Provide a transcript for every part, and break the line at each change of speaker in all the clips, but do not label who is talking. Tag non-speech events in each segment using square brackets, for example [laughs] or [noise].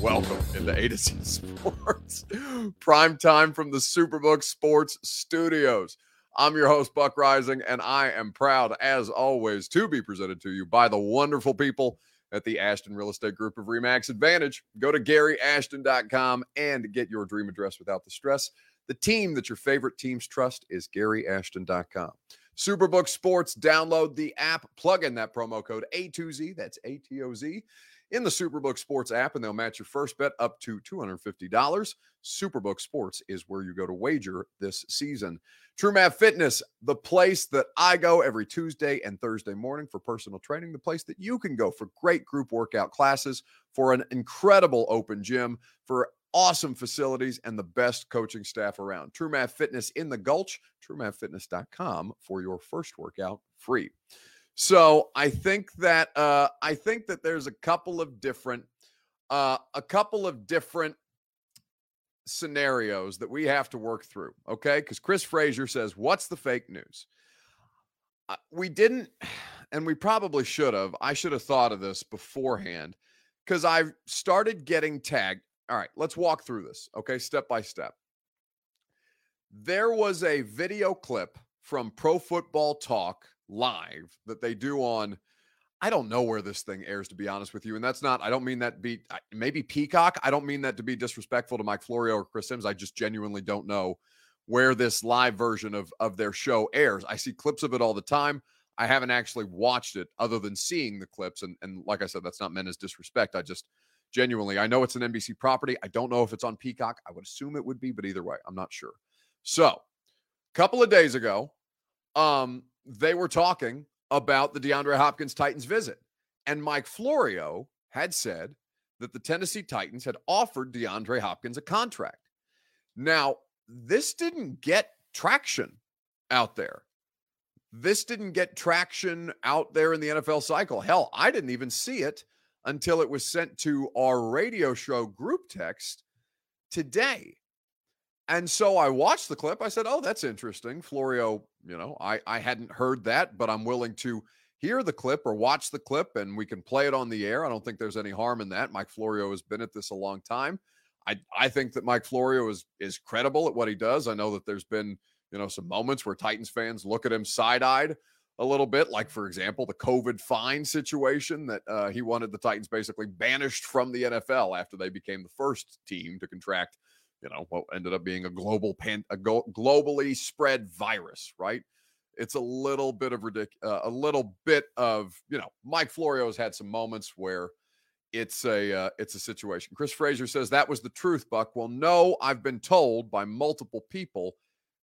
Welcome into A to Z Sports, [laughs] prime time from the Superbook Sports Studios. I'm your host, Buck Reising, and I am proud, as always, to be presented to you by the wonderful people at the Ashton Real Estate Group of Remax Advantage. Go to GaryAshton.com and get your dream address without the stress. The team that your favorite teams trust is GaryAshton.com. Superbook Sports, download the app, plug in that promo code A2Z, that's A T O Z, in the Superbook Sports app, and they'll match your first bet up to $250. Superbook Sports is where you go to wager this season. TrueMath Fitness, the place that I go every Tuesday and Thursday morning for personal training, the place that you can go for great group workout classes, for an incredible open gym, for awesome facilities and the best coaching staff around. True Math Fitness in the Gulch, truemathfitness.com for your first workout free. So I think that uh, I think that there's a couple of different uh, a couple of different scenarios that we have to work through. Okay, because Chris Frazier says, "What's the fake news?" Uh, we didn't, and we probably should have. I should have thought of this beforehand because I've started getting tagged. All right, let's walk through this, okay, step by step. There was a video clip from Pro Football Talk live that they do on I don't know where this thing airs to be honest with you and that's not I don't mean that be maybe Peacock I don't mean that to be disrespectful to Mike Florio or Chris Sims I just genuinely don't know where this live version of of their show airs I see clips of it all the time I haven't actually watched it other than seeing the clips and and like I said that's not meant as disrespect I just genuinely. I know it's an NBC property. I don't know if it's on Peacock. I would assume it would be, but either way, I'm not sure. So, a couple of days ago, um, they were talking about the DeAndre Hopkins Titans visit, and Mike Florio had said that the Tennessee Titans had offered DeAndre Hopkins a contract. Now, this didn't get traction out there. This didn't get traction out there in the NFL cycle. Hell, I didn't even see it until it was sent to our radio show group text today. And so I watched the clip. I said, "Oh, that's interesting." Florio, you know, I I hadn't heard that, but I'm willing to hear the clip or watch the clip and we can play it on the air. I don't think there's any harm in that. Mike Florio has been at this a long time. I I think that Mike Florio is is credible at what he does. I know that there's been, you know, some moments where Titans fans look at him side-eyed a little bit, like for example, the COVID fine situation that uh, he wanted the Titans basically banished from the NFL after they became the first team to contract, you know, what ended up being a global pan, a go- globally spread virus, right? It's a little bit of ridic- uh, a little bit of, you know, Mike Florio has had some moments where it's a uh, it's a situation. Chris Fraser says that was the truth, Buck. Well, no, I've been told by multiple people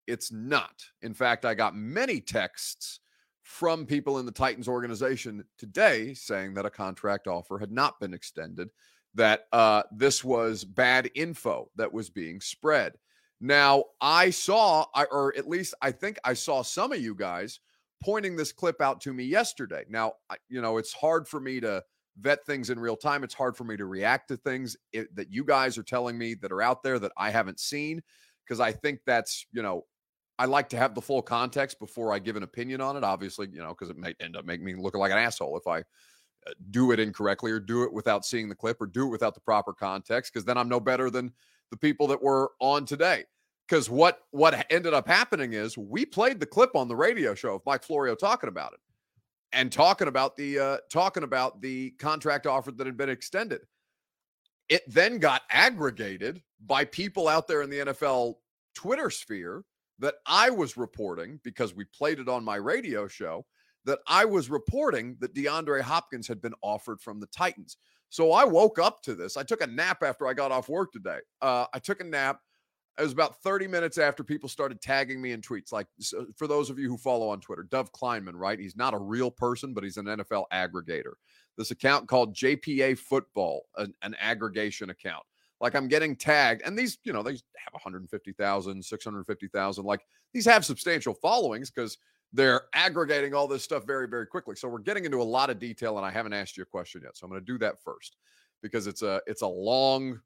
it's not. In fact, I got many texts from people in the Titans organization today saying that a contract offer had not been extended, that uh, this was bad info that was being spread. Now, I saw, or at least I think I saw some of you guys pointing this clip out to me yesterday. Now, you know, it's hard for me to vet things in real time. It's hard for me to react to things that you guys are telling me that are out there that I haven't seen because I think that's, you know, I like to have the full context before I give an opinion on it. Obviously, you know, because it may end up making me look like an asshole if I uh, do it incorrectly or do it without seeing the clip or do it without the proper context. Because then I'm no better than the people that were on today. Because what what ended up happening is we played the clip on the radio show of Mike Florio talking about it and talking about the uh, talking about the contract offer that had been extended. It then got aggregated by people out there in the NFL Twitter sphere that I was reporting because we played it on my radio show that I was reporting that DeAndre Hopkins had been offered from the Titans. So I woke up to this. I took a nap after I got off work today. Uh, I took a nap. it was about 30 minutes after people started tagging me in tweets. Like so for those of you who follow on Twitter, Dov Kleiman, right? He's not a real person, but he's an NFL aggregator. This account called JPA Football, an, an aggregation account. Like I'm getting tagged, and these, you know, they have 150,000, 650,000. Like these have substantial followings because they're aggregating all this stuff very, very quickly. So we're getting into a lot of detail, and I haven't asked you a question yet. So I'm going to do that first because it's a it's a long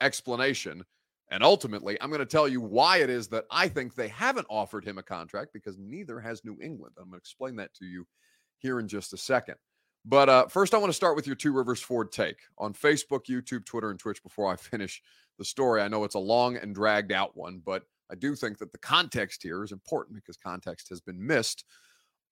explanation and ultimately, I'm going to tell you why it is that I think they haven't offered him a contract because neither has New England. I'm going to explain that to you here in just a second. But uh, first, I want to start with your Two Rivers Ford take on Facebook, YouTube, Twitter, and Twitch before I [laughs] finish the story. I know it's a long and dragged out one, but I do think that the context here is important because context has been missed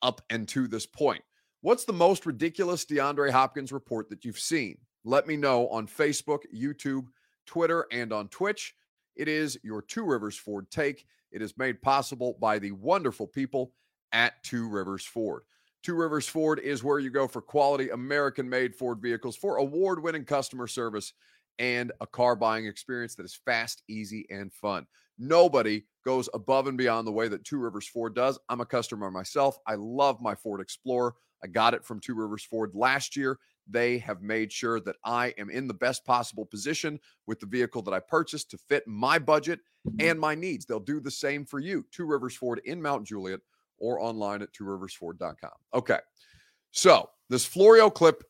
up and to this point. What's the most ridiculous DeAndre Hopkins report that you've seen? Let me know on Facebook, YouTube, Twitter, and on Twitch. It is your Two Rivers Ford take. It is made possible by the wonderful people at Two Rivers Ford. Two Rivers Ford is where you go for quality American made Ford vehicles for award winning customer service and a car buying experience that is fast, easy, and fun. Nobody goes above and beyond the way that Two Rivers Ford does. I'm a customer myself. I love my Ford Explorer. I got it from Two Rivers Ford last year. They have made sure that I am in the best possible position with the vehicle that I purchased to fit my budget and my needs. They'll do the same for you. Two Rivers Ford in Mount Juliet or online at tworiversford.com. Okay. So this Florio clip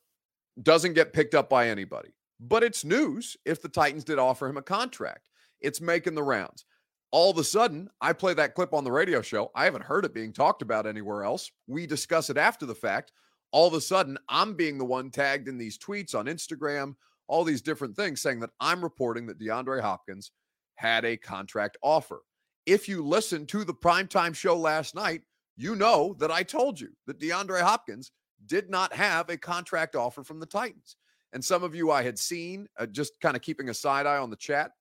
doesn't get picked up by anybody, but it's news if the Titans did offer him a contract. It's making the rounds. All of a sudden, I play that clip on the radio show. I haven't heard it being talked about anywhere else. We discuss it after the fact all of a sudden I'm being the one tagged in these tweets on Instagram, all these different things saying that I'm reporting that DeAndre Hopkins had a contract offer. If you listen to the primetime show last night, you know that I told you that DeAndre Hopkins did not have a contract offer from the Titans. And some of you I had seen, uh, just kind of keeping a side eye on the chat,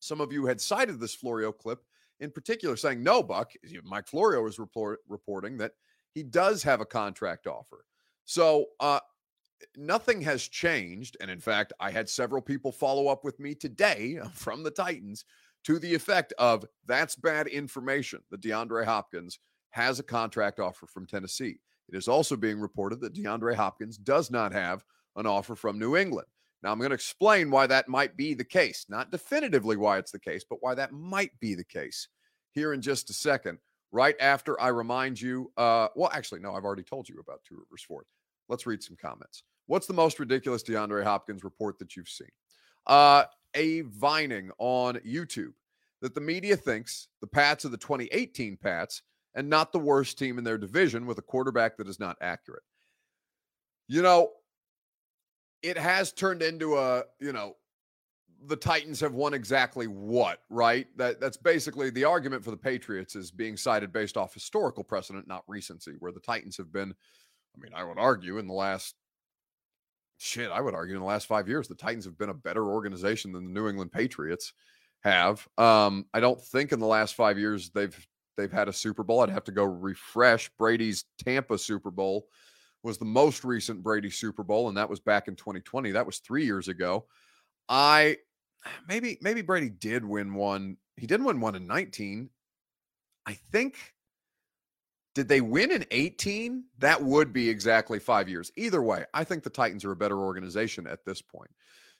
some of you had cited this Florio clip in particular, saying, no, Buck, Mike Florio was report, reporting that he does have a contract offer. So uh, nothing has changed. And in fact, I had several people follow up with me today [laughs] from the Titans to the effect of that's bad information that DeAndre Hopkins has a contract offer from Tennessee. It is also being reported that DeAndre Hopkins does not have an offer from New England. Now, I'm going to explain why that might be the case, not definitively why it's the case, but why that might be the case here in just a second right after I remind you. Uh, well, actually, no, I've already told you about Two Rivers Ford. Let's read some comments. What's the most ridiculous DeAndre Hopkins report that you've seen? Uh, a Vining on YouTube that the media thinks the Pats are the 2018 Pats and not the worst team in their division with a quarterback that is not accurate. You know, it has turned into a, you know, the Titans have won exactly what, right? That that's basically the argument for the Patriots is being cited based off historical precedent, not recency, where the Titans have been, I mean, I would argue in the last shit, I would argue in the last five years, the Titans have been a better organization than the New England Patriots have. Um, I don't think in the last five years they've they've had a Super Bowl. I'd have to go refresh. Brady's Tampa Super Bowl was the most recent Brady Super Bowl, and that was back in 2020. That was three years ago. I maybe maybe Brady did win one. He did win one in 19. I think did they win in 18? That would be exactly 5 years. Either way, I think the Titans are a better organization at this point.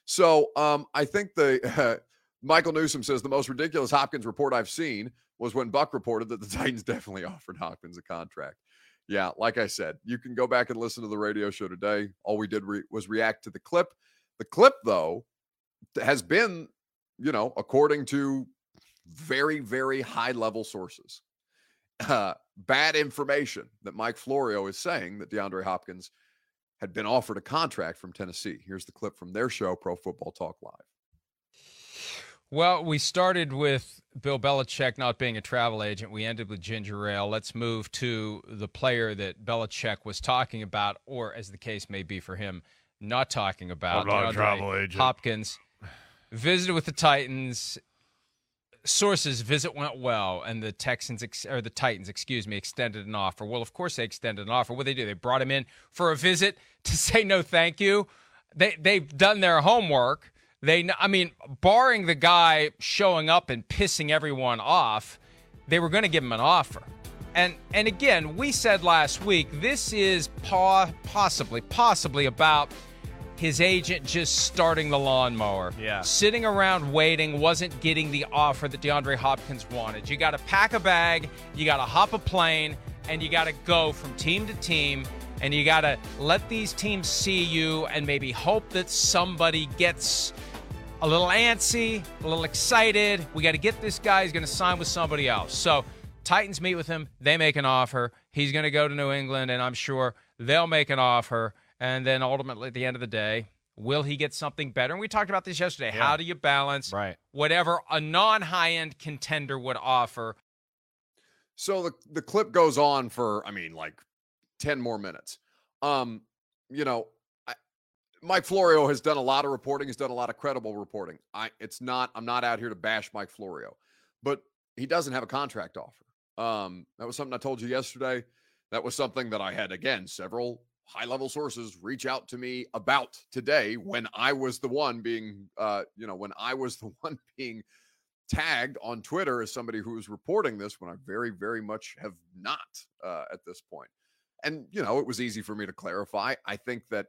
So, um I think the uh, [laughs] Michael Newsom says the most ridiculous Hopkins report I've seen was when Buck reported that the [laughs] Titans definitely offered Hopkins a contract. Yeah, like I said, you can go back and listen to the radio show today. All we did re- was react to the clip. The clip, though, has been, you know, according to very, very high level sources, uh, bad information that Mike Florio is saying that DeAndre Hopkins had been offered a contract from Tennessee. Here's the clip from their show, Pro Football Talk Live.
Well, we started with Bill Belichick not being a travel agent. We ended with ginger ale. Let's move to the player that Belichick was talking about, or as the case may be for him, not talking about.
I'm not a travel agent.
Hopkins visited with the Titans. Sources visit went well, and the Texans ex- or the Titans, excuse me, extended an offer. Well, of course they extended an offer. What they do? They brought him in for a visit to [laughs] say no, thank you. They they've done their homework. They, I mean, barring the guy showing up and pissing everyone off, they were going to give him an offer. And and again, we said last week this is pa- possibly possibly about his agent just starting the lawnmower.
Yeah.
Sitting around waiting, wasn't getting the offer that DeAndre Hopkins wanted. You got to pack a bag, you got to hop a plane, and you got to go from team to team. And you got to let these teams see you and maybe hope that somebody gets a little antsy, a little excited. We got to get this guy. He's going to sign with somebody else. So, Titans meet with him. They make an offer. He's going to go to New England, and I'm sure they'll make an offer. And then ultimately, at the end of the day, will he get something better? And we talked about this yesterday.
Yeah.
How do you balance
Right.
whatever a non high end contender would offer?
So the the clip goes on for I mean like 10 more minutes. Um, you know, I, Mike Florio has done a lot of reporting, he's done a lot of credible reporting. I it's not I'm not out here to bash Mike Florio, but he doesn't have a contract offer. Um, that was something I told you yesterday. That was something that I had again several high level sources reach out to me about today when I was the one being uh, you know, when I was [laughs] the one being tagged on Twitter as somebody who was reporting this when I very, very much have not uh, at this point. And, you know, it was easy for me to clarify. I think that,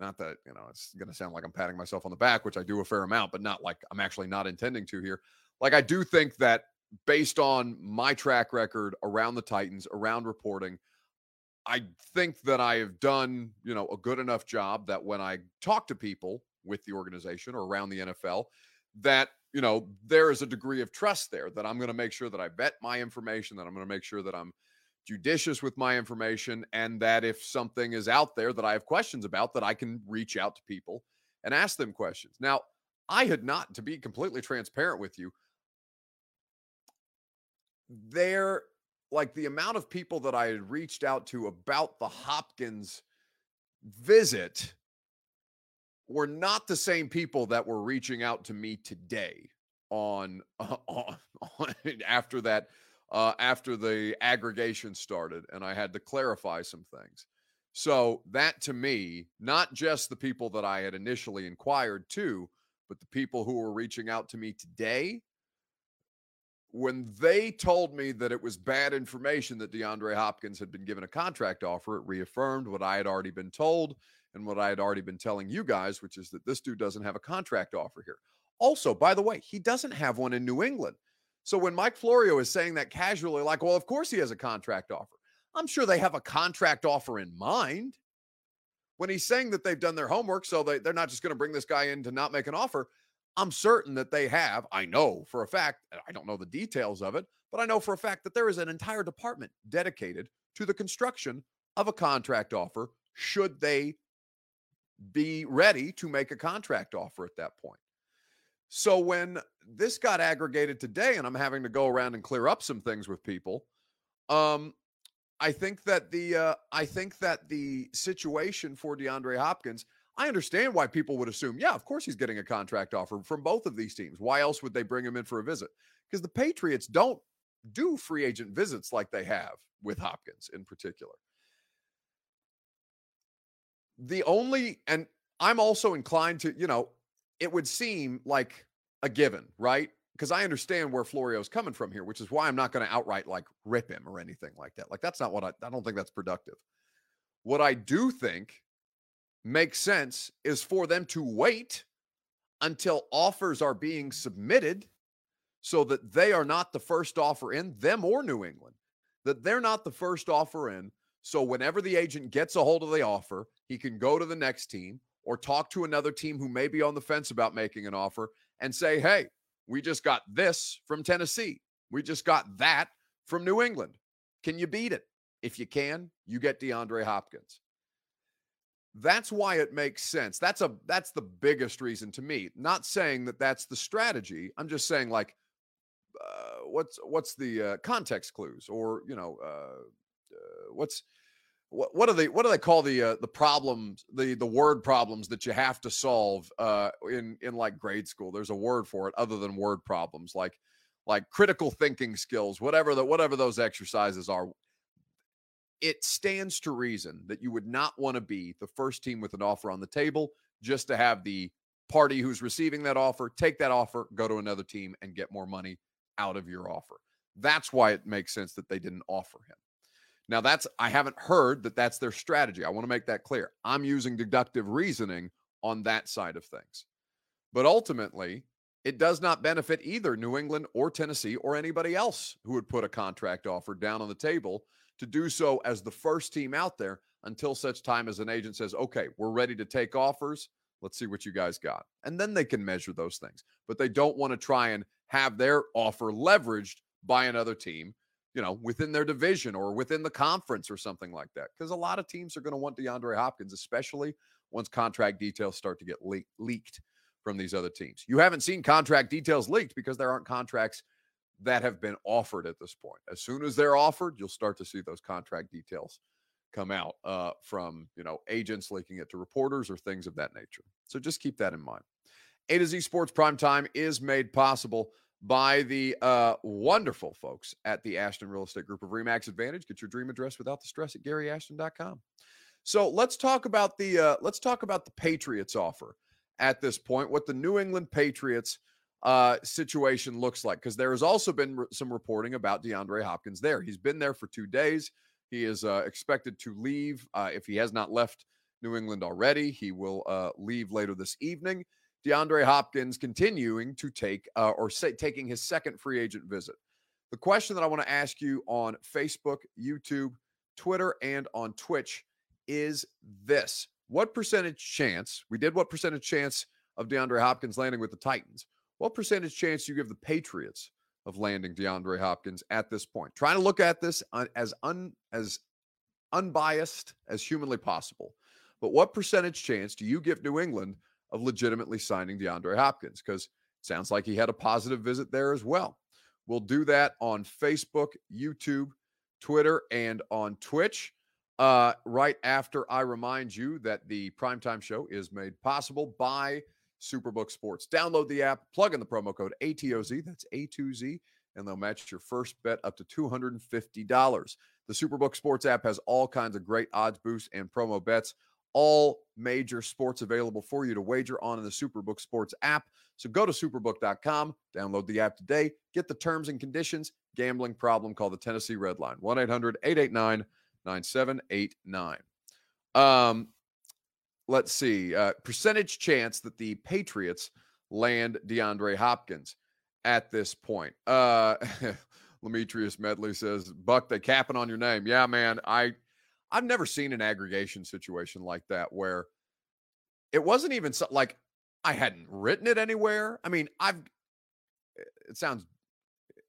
not that, you know, it's going to sound like I'm patting myself on the back, which I do a fair amount, but not like I'm actually not intending to here. Like, I do think that based on my track record around the Titans, around reporting, I think that I have done, you know, a good enough job that when I talk to people with the organization or around the NFL, that you know there is a degree of trust there that i'm going to make sure that i vet my information that i'm going to make sure that i'm judicious with my information and that if something is out there that i have questions about that i can reach out to people and ask them questions. Now i had not to be completely transparent with you there like the amount of people that i had reached out to about the hopkins visit were not the same people that were reaching out to me today on, uh, [laughs] on, on after that uh, after the aggregation started and I had to clarify some things. So that to me, not just the people that I had initially inquired to, but the people who were reaching out to me today when they told me that it was bad information that DeAndre Hopkins had been given a contract offer, it reaffirmed what I had already been told and what I had already been telling you guys, which is that this dude doesn't have a contract offer here. Also, by the way, he doesn't have one in New England. So when Mike Florio is saying that casually, like, well, of course he has a contract offer, I'm sure they have a contract offer in mind. When he's saying that they've done their homework, so they, they're not just going to bring this guy in to not make an offer, I'm certain that they have. I know for a fact, I don't know the details of it, but I know for a fact that there is an entire department dedicated to the construction of a contract offer should they be ready to make a contract offer at that point. So when this got aggregated today and I'm having to go around and clear up some things with people, um I think that the uh I think that the situation for DeAndre Hopkins, I understand why people would assume, yeah, of course he's getting a contract offer from both of these teams. Why else would they bring him in for a visit? Because the Patriots don't do free agent visits like they have with Hopkins in particular the only and I'm also inclined to, you know, it would seem like a given, right? Because I understand where Florio's coming from here, which is why I'm not going to outright like rip him or anything like that. Like that's not what I I don't think that's productive. What I do think makes sense is for them to wait until offers are being submitted so that they are not the first offer in them or New England. That they're not the first offer in so whenever the agent gets a hold of the offer, he can go to the next team or talk to another team who may be on the fence about making an offer and say, hey, we just got this from Tennessee. We just got that from New England. Can you beat it? If you can, you get DeAndre Hopkins. That's why it makes sense. That's a that's the biggest reason to me. Not saying that that's the strategy. I'm just saying like uh, what's what's the uh, context clues or you know uh, uh, what's what what do they what do they call the uh, the problems the the word problems that you have to solve uh, in in like grade school? There's a word for it other than word problems, like like critical thinking skills, whatever the whatever those exercises are. It stands to reason that you would not want to be the first team with an offer on the table just to have the party who's receiving that offer, take that offer, go to another team and get more money out of your offer. That's why it makes sense that they didn't offer him. Now, that's, I haven't heard that that's their strategy. I want to make that clear. I'm using deductive reasoning on that side of things. But ultimately, it does not benefit either New England or Tennessee or anybody else who would put a contract offer down on the table to do so as the first team out there until such time as an agent says, okay, we're ready to take offers. Let's see what you guys got. And then they can measure those things. But they don't want to try and have their offer leveraged by another team, you know, within their division or within the conference or something like that. Because a lot of teams are going to want DeAndre Hopkins, especially once contract details start to get le- leaked from these other teams. You haven't seen contract details leaked because there aren't contracts that have been offered at this point. As soon as they're offered, you'll start to see those contract details come out uh, from you know agents leaking it to reporters or things of that nature. So just keep that in mind. A to Z Sports Prime Time is made possible by the uh, wonderful folks at the Ashton Real Estate Group of Remax Advantage. Get your dream address without the stress at GaryAshton.com. So let's talk about the uh, let's talk about the Patriots offer at this point. What the New England Patriots uh, situation looks like because there has also been re- some reporting about DeAndre Hopkins there. He's been there for two days. He is uh, expected to leave uh, if he has not left New England already. He will uh, leave later this evening. DeAndre Hopkins continuing to take uh, or say, taking his second free agent visit. The question that I want to ask you on Facebook, YouTube, Twitter, and on Twitch is this: What percentage chance? We did what percentage chance of DeAndre Hopkins landing with the Titans? What percentage chance do you give the Patriots of landing DeAndre Hopkins at this point? Trying to look at this as un, as unbiased as humanly possible. But what percentage chance do you give New England of legitimately signing DeAndre Hopkins? Because sounds like he had a positive visit there as well. We'll do that on Facebook, YouTube, Twitter, and on Twitch. Uh, right after I remind you that the primetime show is made possible by Superbook Sports. Download the app, plug in the promo code ATOZ, that's A2Z, and they'll match your first bet up to $250. The Superbook Sports app has all kinds of great odds boosts and promo bets, all major sports available for you to wager on in the Superbook Sports app. So go to superbook.com, download the app today, get the terms and conditions. Gambling problem, call the Tennessee Red Line, 1 800 889 9789. Um, let's see, uh, percentage chance that the Patriots land DeAndre Hopkins at this point. Uh, [laughs] Demetrius Medley says, "Buck, they capping on your name." Yeah, man. I I've never seen an aggregation situation like that where it wasn't even so, like I hadn't written it anywhere. I mean, I've eh, it sounds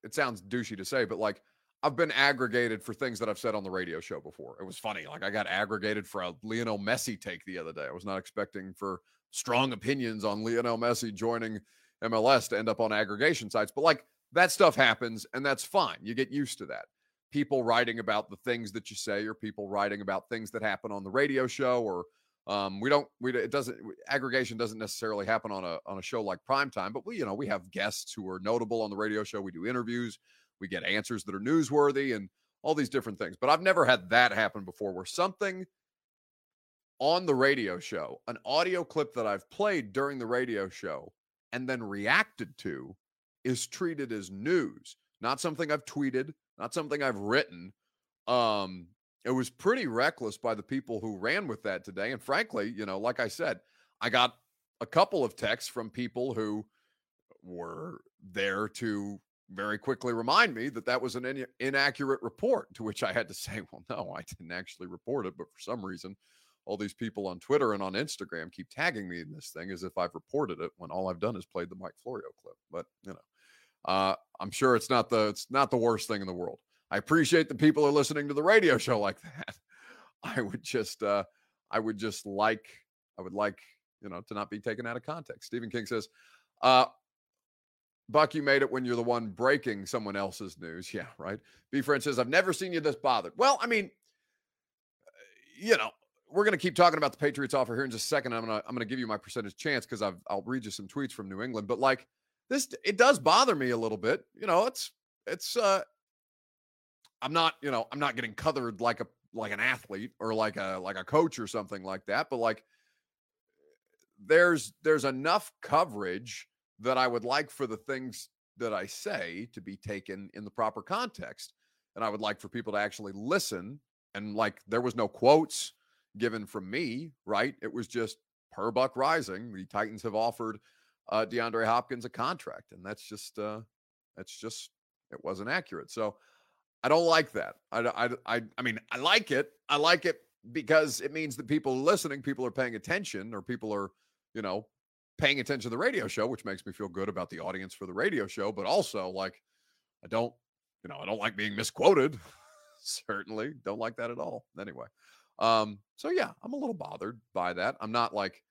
it sounds douchey to say, but like I've been aggregated for things that I've said on the radio show before. It was funny. Like I got aggregated for a Lionel Messi take the other day. I was not expecting for strong opinions on Lionel Messi joining MLS to end up on aggregation sites. But like that stuff happens and that's fine. You get used to that. People writing about the things that you say or people writing about things that happen on the radio show or um, we don't we it doesn't aggregation doesn't necessarily happen on a on a show like prime time but we you know we have guests who are notable on the radio show we do interviews we get answers that are newsworthy and all these different things. But I've never had that happen before where something on the radio show, an audio clip that I've played during the radio show and then reacted to is treated as news, not something I've tweeted, not something I've written. Um, it was pretty reckless by the people who ran with that today. And frankly, you know, like I said, I got a couple of texts from people who were there to very quickly remind me that that was an in- inaccurate report, to which I had to [laughs] say, well, no, I didn't actually report it. But for some reason, all these people on Twitter and on Instagram keep tagging me in this thing as if I've reported it when all I've done is played the Mike Florio clip. But, you know, uh, I'm sure it's not the it's not the worst thing in the world. I appreciate the people are listening to the radio [laughs] show like that. I would just uh I would just like I would like, you know, to not be taken out of context. Stephen King says, uh, Buck, you made it when you're the one breaking someone else's news. [laughs] Yeah, right. B friend says, I've never seen you this bothered. Well, I mean, you know, we're going to keep talking about the Patriots offer here in just a second. I'm going to I'm going to give you my percentage chance because I've I'll read you some tweets from New England. But like this, it does bother me a little bit. You know, it's it's uh, I'm not you know I'm not getting covered like a like an athlete or like a like a coach or something like that. But like there's there's enough coverage that I would like for the things that I say to be taken in the proper context. And I would like for people to actually listen. And like there was no quotes given from me, right? It was just per buck Reising. The Titans have offered uh, DeAndre Hopkins a contract, and that's just uh, that's just it wasn't accurate. So I don't like that. I, I, I, I mean, I like it. I like it because it means that people are listening, people are paying attention, or people are, you know, paying attention to the radio show, which makes me feel good about the audience for the radio show. But also, like, I don't, you know, I don't like being misquoted. [laughs] Certainly don't like that at all. Anyway, um, so yeah, I'm a little bothered by that. I'm not like,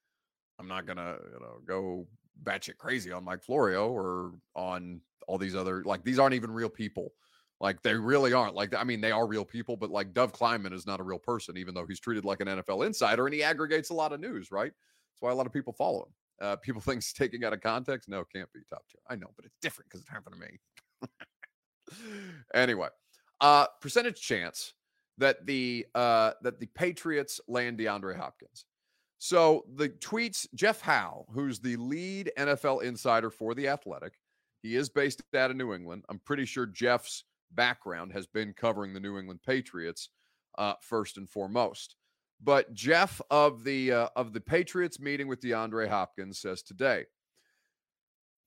I'm not gonna, you know, go batshit crazy on Mike Florio or on all these other like these aren't even real people. Like they really aren't. Like I mean, they are real people, but like Dov Kleiman is not a real person, even though he's treated like an NFL insider and he aggregates a lot of news. Right? That's why a lot of people follow him. Uh, [laughs] people think he's taking out of context. No, can't be top tier. I know, but it's different because it happened to me. [laughs] anyway, uh, percentage chance that the uh, that the Patriots land DeAndre Hopkins. So the tweets Jeff Howe, who's the lead NFL insider for the Athletic, he is based out of New England. I'm pretty sure Jeff's background has been covering the New England Patriots uh, first and foremost. But Jeff of the uh, of the Patriots meeting with DeAndre Hopkins says today,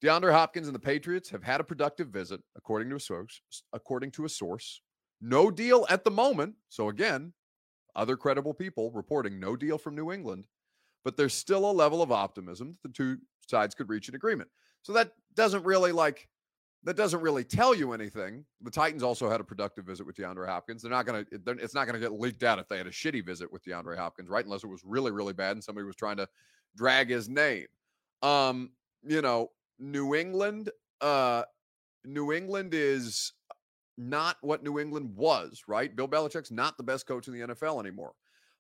DeAndre Hopkins and the Patriots have had a productive visit, according to a source. According to a source, no deal at the moment. So again, other credible people reporting no deal from New England, but there's still a level of optimism that the two sides could reach an agreement. So that doesn't really like that doesn't really tell you anything. The Titans also had a productive visit with DeAndre Hopkins. They're not going to, it's not going to get leaked out if they had a shitty visit with DeAndre Hopkins, right? Unless it was really, really bad and somebody was trying to drag his name. Um, you know, New England, uh, New England is not what New England was, right? Bill Belichick's not the best coach in the NFL anymore.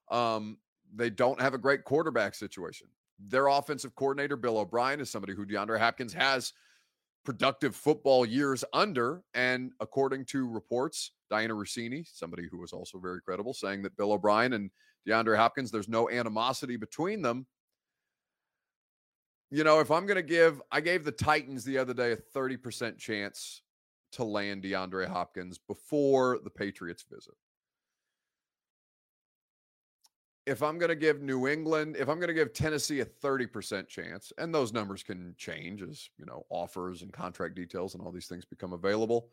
Um, they don't have a great quarterback situation. Their offensive coordinator, Bill O'Brien, is somebody who DeAndre Hopkins has productive football years under. And according to reports, Dianna Russini, somebody who was also very credible, saying that Bill O'Brien and DeAndre Hopkins, there's no animosity between them. You know, if I'm going to give, I gave the Titans the other day a 30% chance to land DeAndre Hopkins before the Patriots visit if I'm going to give New England, if I'm going to give Tennessee a 30% chance, and those numbers can change as, you know, offers and contract details and all these things become available.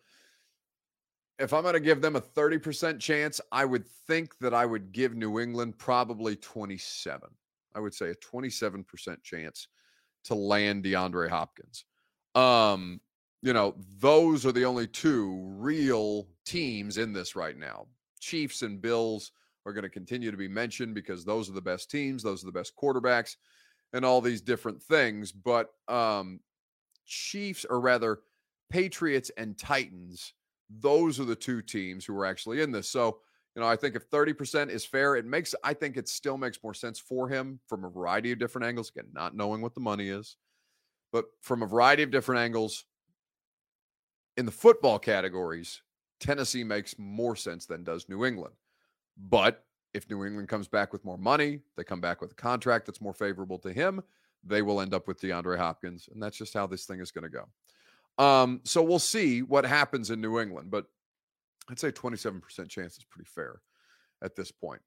If I'm going to give them a 30% chance, I would think that I would give New England probably 27. I would say a 27% chance to land DeAndre Hopkins. Um, you know, those are the only two real teams in this right now. Chiefs and Bills are going to continue to be mentioned because those are the best teams, those are the best quarterbacks, and all these different things. But um, Chiefs, or rather, Patriots and Titans, those are the two teams who are actually in this. So, you know, I think if 30% is fair, it makes, I think it still makes more sense for him from a variety of different angles. Again, not knowing what the money is, but from a variety of different angles. In the football categories, Tennessee makes more sense than does New England. But if New England comes back with more money, they come back with a contract that's more favorable to him, they will end up with DeAndre Hopkins. And that's just how this thing is going to go. Um, so we'll see what happens in New England. But I'd say 27% chance is pretty fair at this point.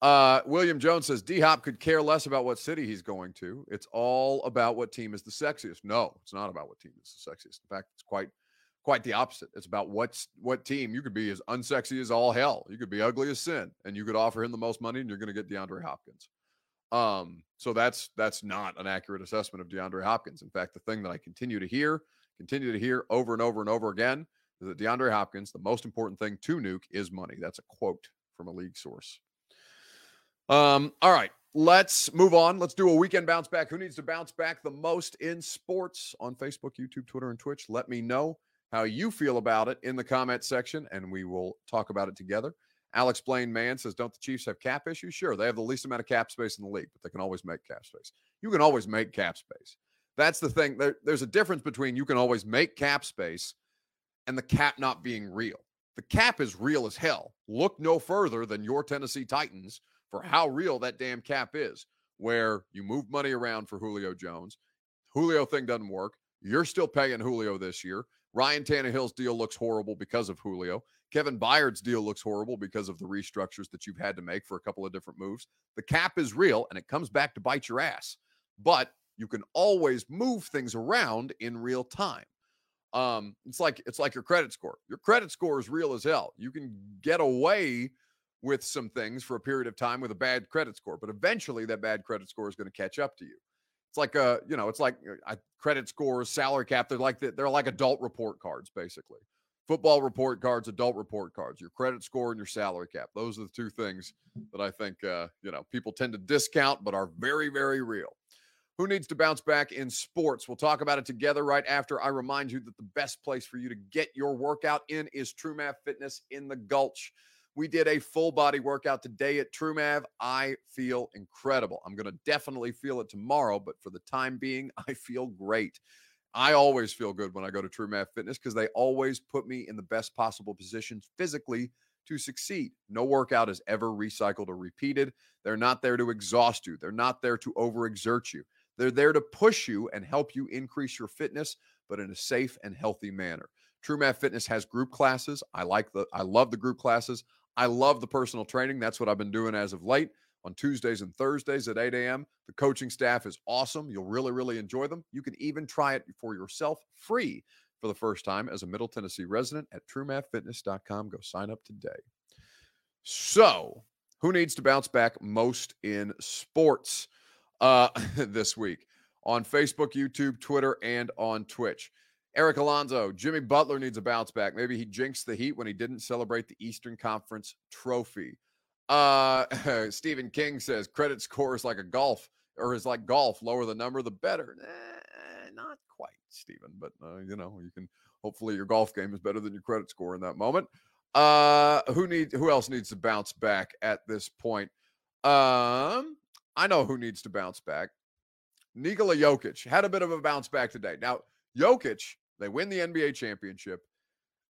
Uh, William Jones says D Hop could care less about what city he's going to. It's all about what team is the sexiest. No, it's not about what team is the sexiest. In fact, it's quite quite the opposite. It's about what's what team you could be as unsexy as all hell. You could be ugly as sin, and you could offer him the most money, and you're going to get DeAndre Hopkins. Um, so that's that's not an accurate assessment of DeAndre Hopkins. In fact, the thing that I continue to hear, continue to hear over and over and over again, is that DeAndre Hopkins, the most important thing to Nuk is money. That's a quote from a league source. Um, all right. Let's move on. Let's do a weekend bounce back. Who needs to bounce back the most in sports on Facebook, YouTube, Twitter, and Twitch? Let me know how you feel about it in the comment section, and we will talk about it together. Alex Blaine Man says, Don't the Chiefs have cap issues? Sure, they have the least amount of cap space in the league, but they can always make cap space. You can always make cap space. That's the thing. There, there's a difference between you can always make cap space and the cap not being real. The cap is real as hell. Look no further than your Tennessee Titans for how real that damn cap is. where you move money around for Julio Jones. Julio thing doesn't work. You're still paying Julio this year. Ryan Tannehill's deal looks horrible because of Julio. Kevin Byard's deal looks horrible because of the restructures that you've had to make for a couple of different moves. The cap is real and it comes back to bite your ass. But you can always move things around in real time. Um, it's like it's like your credit score. Your credit score is real as hell. You can get away with some things for a period of time with a bad credit score, but eventually that bad credit score is going to catch up to you. It's like a, you know, it's like uh, credit scores, salary cap. They're like the, they're like adult report cards, basically. Football report cards, adult report cards, your credit score and your salary cap. Those are the two things that I think, uh, you know, people tend to discount, but are very, very real. Who needs to bounce back in sports? We'll talk about it together right after I remind you that the best place for you to get your workout in is TrueMav Fitness in the Gulch. We did a full body workout today at TrueMav. I feel incredible. I'm going to definitely feel it tomorrow, but for the time being, [laughs] I feel great. I always feel good when I go to TrueMav Fitness because they always put me in the best possible position physically to succeed. No workout is ever recycled or repeated. They're not there to exhaust you, they're not there to overexert you. They're there to push you and help you increase your fitness, but in a safe and healthy manner. TrueMav Fitness has group classes. I like the I love the group classes. I love the personal training. That's what I've been doing as of late on Tuesdays and Thursdays at 8 a.m. The coaching staff is awesome. You'll really, really enjoy them. You can even try it for yourself free for the first time as a Middle Tennessee resident at truemathfitness.com. Go sign up today. So, who needs to bounce back most in sports? uh, [laughs] this week on Facebook, YouTube, Twitter, and on Twitch. Eric Alonso, Jimmy Butler needs a bounce back. Maybe he jinxed the Heat when he didn't celebrate the Eastern Conference trophy. Uh, [laughs] Stephen King says credit score is like a golf or is like golf. Lower the number, the better. Eh, not quite, Stephen, but uh, you know you can. Hopefully, your golf game is better than your credit score in that moment. Uh, who need? Who else needs to bounce back at this point? Um, I know who needs to bounce back. Nikola Jokic had a bit of a bounce back today. Now, Jokic, they win the NBA championship.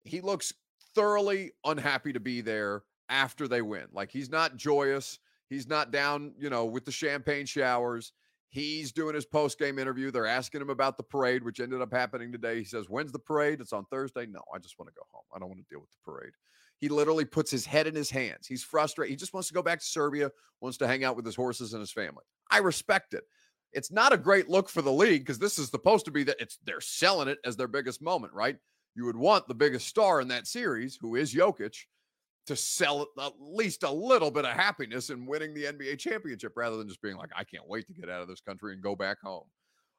He looks thoroughly unhappy to be there after they win. Like he's not joyous. He's not down, you know, with the champagne showers. He's doing his post game interview. They're asking him about the parade, which ended up happening today. He says, When's the parade? It's on Thursday. No, I just want to go home. I don't want to deal with the parade. He literally puts his head in his hands. He's frustrated. He just wants to go back to Serbia, wants to hang out with his horses and his family. I respect it. It's not a great look for the league because this is supposed to be that it's they're selling it as their biggest moment, right? You would want the biggest star in that series, who is Jokic, to sell at least a little bit of happiness in winning the NBA championship rather than just being like, I can't wait to get out of this country and go back home.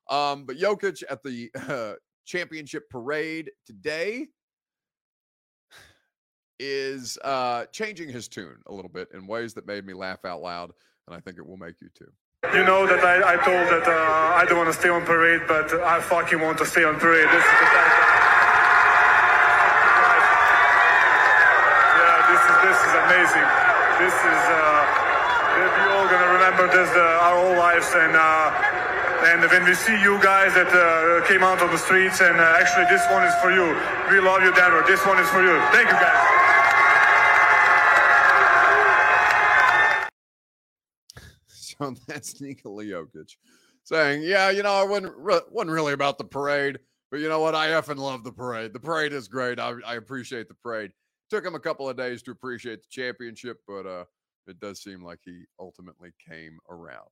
Um, but Jokic at the uh, championship parade today is uh, changing his tune a little bit in ways that made me laugh out loud, and I think it will make you too.
You know that I, I told that uh, I don't want to stay on parade, but I fucking want to stay on parade. This is the. Yeah, this is this is amazing. This is uh, we're all gonna remember this uh, our whole lives, and uh, and when we see you guys that uh, came out on the streets, and uh, actually this one is for you. We love you, Denver. This one is for you. Thank you, guys. [laughs]
So that's Nikola Jokic saying, "Yeah, you know, I wasn't re- wasn't really about the parade, but you know what? I effing love the parade. The parade is great. I, I appreciate the parade. Took him a couple of days to appreciate the championship, but uh, it does seem like he ultimately came around."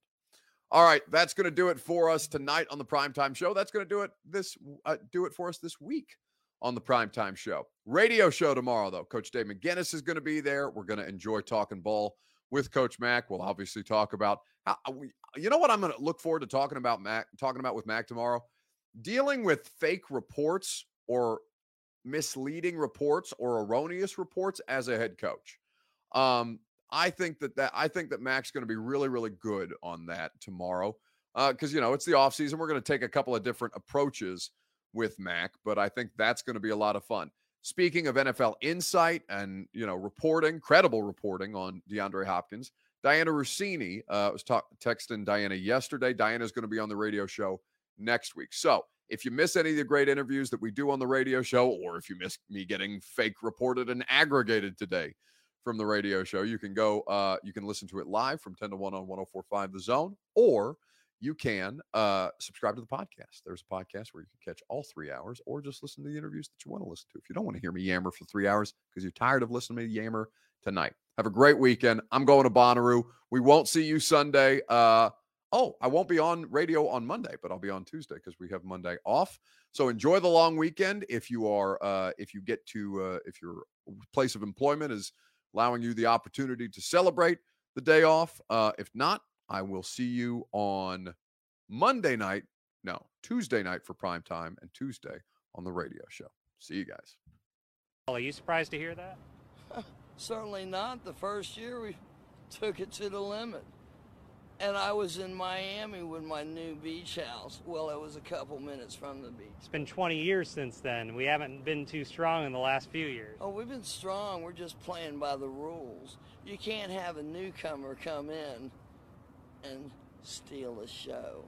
All right, that's going to do it for us tonight on the primetime show. That's going to do it this uh, do it for us this week on the primetime show. Radio show tomorrow though. Coach Dave McGinnis is going to be there. We're going to enjoy talking ball with Coach Mac. We'll obviously talk about how uh, we, you know what I'm going to look forward to talking about Mac, talking about with Mac tomorrow, dealing with fake reports or misleading reports or erroneous reports as a head coach. Um, I think that that I think that Mac's going to be really really good on that tomorrow because uh, you know it's the off season. We're going to take a couple of different approaches with Mac, but I think that's going to be a lot of fun. Speaking of NFL insight and you know reporting, credible reporting on DeAndre Hopkins, Dianna Russini uh, was talk- texting Dianna yesterday. Dianna's going to be on the radio show next week. So if you miss any of the great interviews that we do on the radio show, or if you miss me getting fake reported and aggregated today from the radio show. You can go, uh, you can listen to it live from 10 to 1 on 1045 The Zone, or you can uh, subscribe to the podcast. There's a podcast where you can catch all three hours or just listen to the interviews that you want to listen to. If you don't want to hear me yammer for three hours because you're tired of listening to me yammer tonight, have a great weekend. I'm going to Bonnaroo. We won't see you Sunday. Uh, oh, I won't be on radio on Monday, but I'll be on Tuesday because we have Monday off. So enjoy the long weekend. If you are, uh, if you get to, uh, if your place of employment is allowing you the opportunity to celebrate the day off. Uh, if not, I will see you on Monday night. No, Tuesday night for prime time and Tuesday on the radio show. See you guys.
Are you surprised to hear that? [laughs]
Certainly not. The first year we [laughs] took it to the limit. And I was in Miami with my new beach house. Well, it was a couple minutes from the beach.
It's been 20 years since then. We haven't been too strong in the last few years.
Oh, we've been strong. We're just playing by the rules. You can't have a newcomer come in and steal the show.